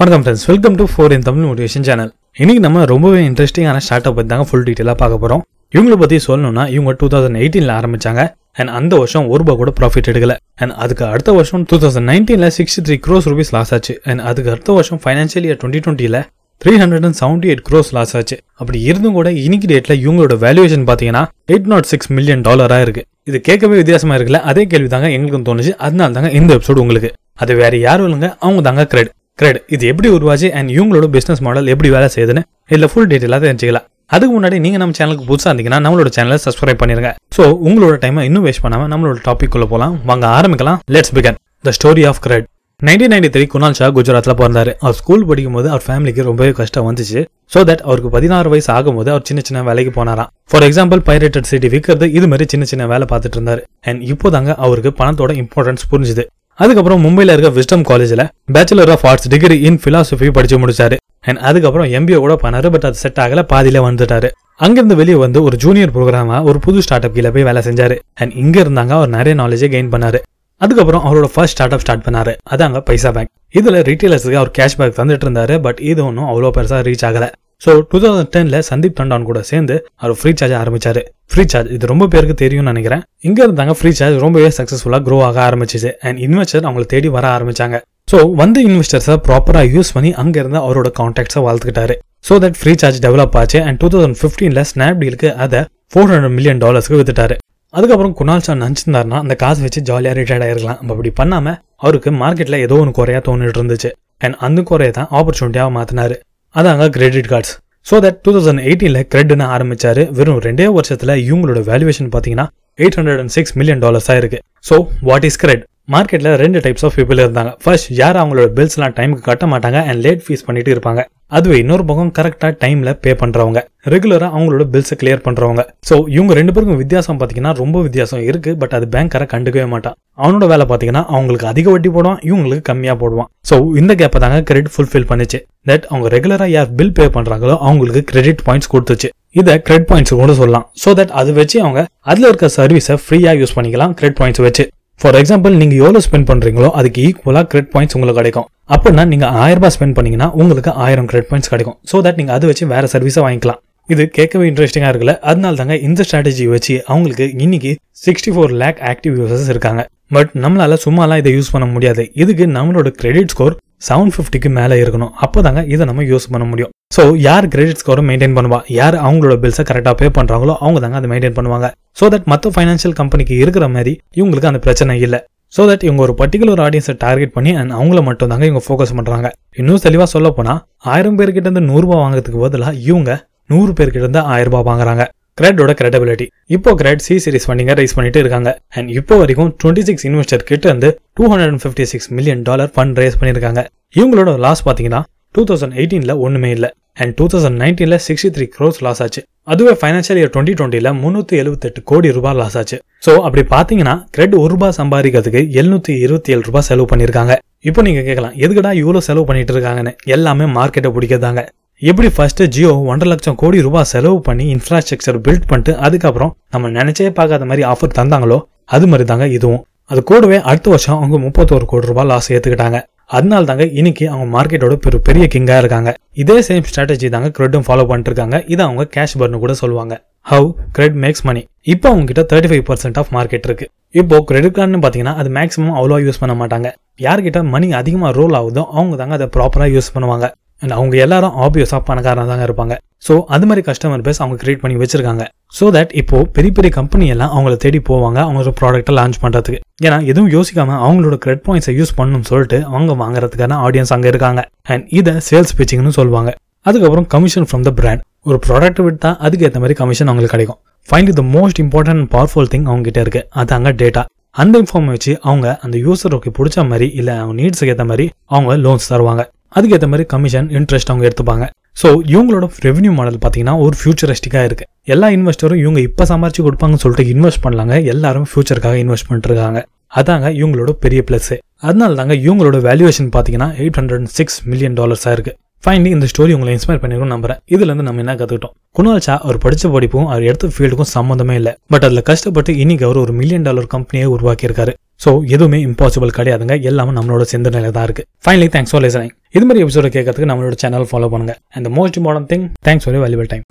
வணக்கம் friends welcome to four in Tamil motivation channel இன்னைக்கு நம்ம ரொம்பவே இன்ட்ரெஸ்டிங்கான ஸ்டார்ட் அப் பற்றி தாங்க ஃபுல் டீட்டெயிலாக பார்க்க போகிறோம் இவங்களை பற்றி சொல்லணும்னா இவங்க டூ தௌசண்ட் எயிட்டீனில் ஆரம்பிச்சாங்க. அண்ட் அந்த வருஷம் ஒரு ரூபா கூட ப்ராஃபிட் எடுக்கல. அண்ட் அதுக்கு அடுத்த வருஷம் டூ தௌசண்ட் நைன்டீனில் sixty three crores rupees loss ஆச்சு. அண்ட் அதுக்கு அடுத்த வருஷம் ஃபைனான்ஷியல் இயர் டுவெண்ட்டி டுவெண்ட்டியில் three hundred and seventy eight crores loss ஆச்சு. அப்படி இருந்தும் கூட இன்னைக்கு டேட்டில் இவங்களோட வேல்யூவேஷன் பார்த்தீங்கன்னா எயிட் நாட் சிக்ஸ் மில்லியன் டாலராக இருக்குது இது கேட்கவே வித்தியாசமாக இருக்குல்ல? அதே கேள்வி தாங்க எங்களுக்கும் தோணுச்சு. அதனால தாங்க இந்த எபிசோடு உங்களுக்கு. அது வேறு யாரும் இல்லைங்க. அவங்க தாங்க கிரெட் கிரெட் இது எப்படி உருவாச்சு அண்ட் இவங்களோட பிசினஸ் மாடல் எப்படி வேலை செய்யுதுன்னு இல்லை ஃபுல் டீட்டெயிலாக தெரிஞ்சுக்கலாம். அதுக்கு முன்னாடி நீங்கள் நம்ம சேனலுக்கு புதுசாக இருந்தீங்கன்னா நம்மளோட சேனலை சப்ஸ்கிரைப் பண்ணிருங்க. ஸோ உங்களோட டைமை இன்னும் வேஸ்ட் பண்ணாமல் நம்மளோட டாபிக் குள்ளே போகலாம் வாங்க ஆரம்பிக்கலாம். Let's begin the story of CRED nineteen ninety three Kunal Shah குஜராத்தில் பிறந்தார். அவர் ஸ்கூல் படிக்கும்போது அவர் ஃபேமிலிக்கு ரொம்பவே கஷ்டம் வந்துச்சு. ஸோ தட் அவருக்கு பதினாறு வயசு ஆகும்போது அவர் சின்ன சின்ன வேலைக்கு போனாராம். ஃபார் எக்ஸாம்பிள் பைரேட்டட் சிட்டி விற்கிறது இது மாதிரி சின்ன சின்ன வேலை பார்த்துட்டு இருந்தார். அண்ட் இப்போதாங்க அவருக்கு பணத்தோட இம்பார்ட்டன்ஸ் புரிஞ்சுது. அதுக்கப்புறம் மும்பையில் இருக்க விஸ்டம் காலேஜ்ல bachelor of arts degree in philosophy படிச்சு முடிச்சாரு. அண்ட் அதுக்கப்புறம் எம்பிஏ கூட பண்ணாரு பட் அது செட் ஆகல பாதியில வந்துட்டாரு. அங்கிருந்து வெளியே வந்து ஒரு ஜூனியர் ப்ரோக்ராமா ஒரு புது ஸ்டார்ட் அப் கீழே போய் வேலை செஞ்சாரு. அண்ட் இங்க இருந்தாங்க அவர் நிறைய நாலேஜை கெயின் பண்ணாரு. அதுக்கப்புறம் அவரோட ஃபர்ஸ்ட் ஸ்டார்ட் அப் ஸ்டார்ட் பண்ணாரு. அதாங்க பைசா பேங்க் இதுல ரீட்டைலர்ஸுக்கு அவர் கேஷ் பேக் தந்துட்டு இருந்தாரு பட் இது ஒன்றும் அவ்வளோ பெருசா ரீச் ஆகல. ஸோ டூ தௌசண்ட் டென்ல சந்தீப் தண்டான் கூட சேர்ந்து அவர் ஃப்ரீ சார்ஜ் ஆரம்பிச்சாரு. ஃப்ரீ சார்ஜ் இது ரொம்ப பேருக்கு தெரியும்னு நினைக்கிறேன். இங்கே இருந்தாங்க ஃப்ரீ சார்ஜ் ரொம்பவே சக்ஸஸ்ஃபுல்லாக க்ரோ ஆக ஆரம்பிச்சிச்சு. அண்ட் இன்வெஸ்டர் அவங்களை தேடி வர ஆரம்பிச்சாங்க. ஸோ வந்து இன்வெஸ்டர்ஸை ப்ராப்பராக யூஸ் பண்ணி அங்கேருந்து அவரோட கான்டாக்ட்ஸை வளர்த்துக்கிட்டாரு so that free charge develop ஆச்சு. அண்ட் டூ தௌசண்ட் ஃபிஃப்டீனில் ஸ்னாப்டீலுக்கு அதை ஃபோர் ஹண்ட்ரட் மில்லியன் டாலர்ஸ்க்கு வித்துட்டாரு. அதுக்கப்புறம் குணால் சார் நினச்சிருந்தாருனா அந்த காசு வச்சு ஜாலியாக ரிட்டையர்ட் ஆயிருக்கலாம். நம்ம அப்படி பண்ணாமல் அவருக்கு மார்க்கெட்டில் ஏதோ ஒன்று குறையா தோணிட்டு இருந்துச்சு. அண்ட் அந்த குறையை தான் ஆப்பர்ச்சுனிட்டியாக மாத்தினாரு. அதாங்க credit cards so that two thousand எயிட்டீனில் கிரெட்னு ஆரம்பிச்சாரு. வெறும் ரெண்டே வருஷத்தில் இவங்களோட வேல்யூவேஷன் பார்த்தீங்கன்னா eight hundred and six million dollars ஆயிருக்கு ஸோ வாட் இஸ் கிரெட் மார்க்கெட்ல ரெண்டு டைப்ஸ் ஆஃப் பீப்புள் இருந்தாங்க. ஃபர்ஸ்ட் யார் அவங்களோட பில்ஸ்லாம் டைமுக்கு கட்ட மாட்டாங்க அண்ட் லேட் ஃபீஸ் பண்ணிட்டு இருப்பாங்க. அதுவே இன்னொரு பக்கம் கரெக்டா டைம்ல பே பண்றவங்க. ரெகுலரா அவங்களோட பில்ஸை கிளியர் பண்றவங்க. ஸோ இவங்க ரெண்டு பேருக்கும் வித்தியாசம் பாத்தீங்கன்னா ரொம்ப வித்தியாசம் இருக்கு பட் அது பேங்க்கார கண்டுக்கவே மாட்டான். அவனோட வேலை பாத்தீங்கன்னா அவங்களுக்கு அதிக வட்டி போடுவான் இவங்களுக்கு கம்மியா போடுவான். ஸோ இந்த கேப்பை தாங்க கிரெடிட் ஃபுல்ஃபில் பண்ணுச்சு. தட் அவங்க ரெகுலரா யார் பில் பே பண்றாங்களோ அவங்களுக்கு கிரெடிட் பாயிண்ட்ஸ் கொடுத்துச்சு. இதை கிரெடிட் பாயிண்ட்ஸ் கூட சொல்லலாம். ஸோ தட் அது வச்சு அவங்க அதுல இருக்க சர்வீஸை ஃப்ரீயா யூஸ் பண்ணிக்கலாம் கிரெடிட் பாயிண்ட்ஸ் வச்சு. ஃபார் எக்ஸாம்பிள் நீங்க எவ்வளவு ஸ்பெண்ட் பண்றீங்களோ அதுக்கு ஈக்குவலா கிரெட் பாயிண்ட்ஸ் உங்களுக்கு கிடைக்கும். அப்படின்னா நீங்க ஆயிரம் ரூபாய் ஸ்பெண்ட் பண்ணீங்கன்னா உங்களுக்கு ஆயிரம் கிரெட் பாயிண்ட்ஸ் கிடைக்கும். ஸோ தட் நீங்க அதை வச்சு வேற சர்வீஸை வாங்கிக்கலாம். இது கேட்கவே இன்ட்ரெஸ்டிங்கா இருக்குல்ல? அதனால தாங்க இந்த ஸ்ட்ராட்டஜி வச்சு அவங்களுக்கு இன்னைக்கு sixty four lakh active users இருக்காங்க. பட் நம்மளால சும்மாலாம் இதை யூஸ் பண்ண முடியாது. இதுக்கு நம்மளோட கிரெடிட் ஸ்கோர் செவன் ஃபிஃப்டிக்கு மேலே இருக்கணும். அப்போதாங்க இதை நம்ம யூஸ் பண்ண முடியும். ஸோ யார் கிரெடிட் ஸ்கோரை மெயின்டைன் பண்ணுவா? யார் அவங்களோட பில்ஸை கரெக்டாக பே பண்ணுறாங்களோ அவங்க தாங்க அதை மெயின்டைன் பண்ணுவாங்க. ஸோ தட் மற்ற ஃபைனான்ஷியல் கம்பெனிக்கு இருக்கிற மாதிரி இவங்களுக்கு அந்த பிரச்சனை இல்லை. ஸோ தட் இவங்க ஒரு பர்டிகுலர் ஆடியன்ஸை டார்கெட் பண்ணி அண்ட் அவங்கள மட்டும் தாங்க இவங்க ஃபோக்கஸ் பண்ணுறாங்க இன்னும் தெளிவாக சொல்ல போனால் ஆயிரம் பேர்கிட்ட இருந்து நூறுரூபா வாங்குறதுக்கு பதிலாக இவங்க நூறு பேர்கிட்ட இருந்து ஆயிரம் ரூபாய் வாங்குறாங்க. கிரெட்டோட கிரெடபிலிட்டி இப்போ CRED C series funding raise பண்ணிட்டு இருக்காங்க. அண்ட் இப்போ வரைக்கும் டுவெண்ட்டி சிக்ஸ் இன்வெஸ்டர் கிட்ட இருந்து two hundred and fifty six million dollar fund raise பண்ணியிருக்காங்க இவங்களோட லாஸ் பார்த்தீங்கன்னா டூ தௌசண்ட் எயிட்டீனில் ஒன்றுமே இல்லை. அண்ட் டூ தௌசண்ட் நைன்டீனில் சிக்ஸ்டி த்ரீ க்ரோஸ் லாஸ் ஆச்சு. அதுவே ஃபைனான்ஷியல் இயர் டுவெண்ட்டி டுவெண்ட்டில முந்நூற்றி எழுபத்தெட்டு கோடி ரூபாய் லாஸ் ஆச்சு. ஸோ அப்படி பார்த்தீங்கன்னா கிரெட் ஒரு ரூபாய் சம்பாதிக்கிறதுக்கு எழுநூற்றி இருபத்தி ஏழு ரூபாய் செலவு பண்ணியிருக்காங்க இப்போ நீங்கள் கேட்கலாம் எதுக்கடா இவ்வளோ செலவு பண்ணிட்டு இருக்காங்கன்னு? எல்லாமே மார்க்கெட்டை பிடிக்கிறதாங்க. எப்படி ஃபர்ஸ்ட் ஜியோ ஒன்றரை லட்சம் கோடி ரூபாய் செலவு பண்ணி இன்ஃப்ராஸ்ட்ரக்சர் பில்ட் பண்ணிட்டு அதுக்கப்புறம் நம்ம நினைச்சே பார்க்காத மாதிரி ஆஃபர் தந்தாங்களோ அது மாதிரி தாங்க இதுவும். அது கூடவே அடுத்த வருஷம் அவங்க முப்பத்தோரு கோடி ரூபாய் லாஸ் ஏற்றுக்கிட்டாங்க அதனால தாங்க இன்னைக்கு அவங்க மார்க்கெட்டோட பெரு பெரிய கிங்காக இருக்காங்க. இதே சேம் ஸ்ட்ராட்டஜி தாங்க கிரெட்டும் ஃபாலோ பண்ணிட்டு இருக்காங்க இதை அவங்க கேஷ் பர்னு கூட சொல்லுவாங்க. ஹவு கிரெட் மேக்ஸ் மணி இப்போ அவங்க கிட்ட thirty five percent of market இருக்கு. இப்போ கிரெடிட் கார்டுன்னு பார்த்தீங்கன்னா அது மேக்ஸிமம் அவ்வளோ யூஸ் பண்ண மாட்டாங்க. யார்கிட்ட மணி அதிகமாக ரோல் ஆகுதோ அவங்க தாங்க அதை ப்ராப்பராக யூஸ் பண்ணுவாங்க. அண்ட் அவங்க எல்லாரும் ஆப்வியஸாக பணக்காரன் தாங்க இருப்பாங்க. ஸோ அது மாதிரி கஸ்டமர் பேஸ் அவங்க கிரியேட் பண்ணி வச்சிருக்காங்க. ஸோ தட் இப்போ பெரிய பெரிய கம்பெனி எல்லாம் அவங்கள தேடி போவாங்க அவங்களோட ப்ராடக்ட்டை லான்ச் பண்ணுறதுக்கு ஏன்னா எதுவும் யோசிக்காம அவங்களோட கிரெட் பாயிண்ட்ஸை யூஸ் பண்ணணும்னு சொல்லிட்டு அவங்க வாங்குறதுக்கான ஆடியன்ஸ் அங்கே இருக்காங்க. அண்ட் இதை சேல்ஸ் பிச்சிங்னு சொல்லுவாங்க. அதுக்கப்புறம் கமிஷன் ஃப்ரம் த பிராண்ட் ஒரு ப்ராடக்ட் விட்டா அதுக்கு ஏற்ற மாதிரி கமிஷன் அவங்களுக்கு கிடைக்கும். Finally the most important powerful thing அவங்க கிட்ட இருக்கு. அதாங்க டேட்டா அந்த இன்ஃபார்ம் வச்சு அவங்க அந்த யூசருக்கு பிடிச்ச மாதிரி இல்லை அவங்க நீட்ஸுக்கு ஏற்ற மாதிரி அவங்க லோன்ஸ் தருவாங்க. அதுக்கேற்ற மாதிரி கமிஷன் இன்ட்ரெஸ்ட் அவங்க எடுத்துப்பாங்க. ஸோ இவங்களோட ரெவன்யூ மாடல் பார்த்தீங்கன்னா ஒரு ஃபியூச்சரிஸ்டிக்காக இருக்குது எல்லா இன்வெஸ்டரும் இவங்க இப்போ சம்பாரிச்சு கொடுப்பாங்கன்னு சொல்லிட்டு இன்வெஸ்ட் பண்ணலாங்க. எல்லாரும் ஃபியூச்சருக்காக இன்வெஸ்ட் பண்ணிட்டுருக்காங்க அதாங்க இவங்களோட பெரிய பிளஸ் அதனால தாங்க இவங்களோட வேல்யூவேஷன் பார்த்தீங்கன்னா எயிட் ஹண்ட்ரட் சிக்ஸ் மில்லியன் டாலர்ஸாக இருக்குது ஃபைனலி இந்த ஸ்டோரி உங்களை இன்ஸ்பயர் பண்ணிருக்கும் நம்புறேன். இதுல இருந்து நம்ம என்ன கத்துக்கிட்டோம்? குணால் சா அவர் படிச்ச படிப்பும் அவர் எடுத்த ஃபீல்டுக்கும் சம்மந்தமே இல்லை. பட் அதுல கஷ்டப்பட்டு இன்னைக்கு அவர் ஒரு மில்லியன் டாலர் கம்பெனியை உருவாக்கியிருக்காரு. ஸோ எதுவுமே இம்பாசிபிள் கிடையாதுங்க. எல்லாமே நம்மளோட சிந்தனையில தான் இருக்கு. ஃபைனலி தேங்க்ஸ் ஃபார் லிசனிங் இது மாதிரி எபிசோட கேட்கறதுக்கு நம்மளோட சேனல் ஃபாலோ பண்ணுங்க. And most important thing thanks for valuable time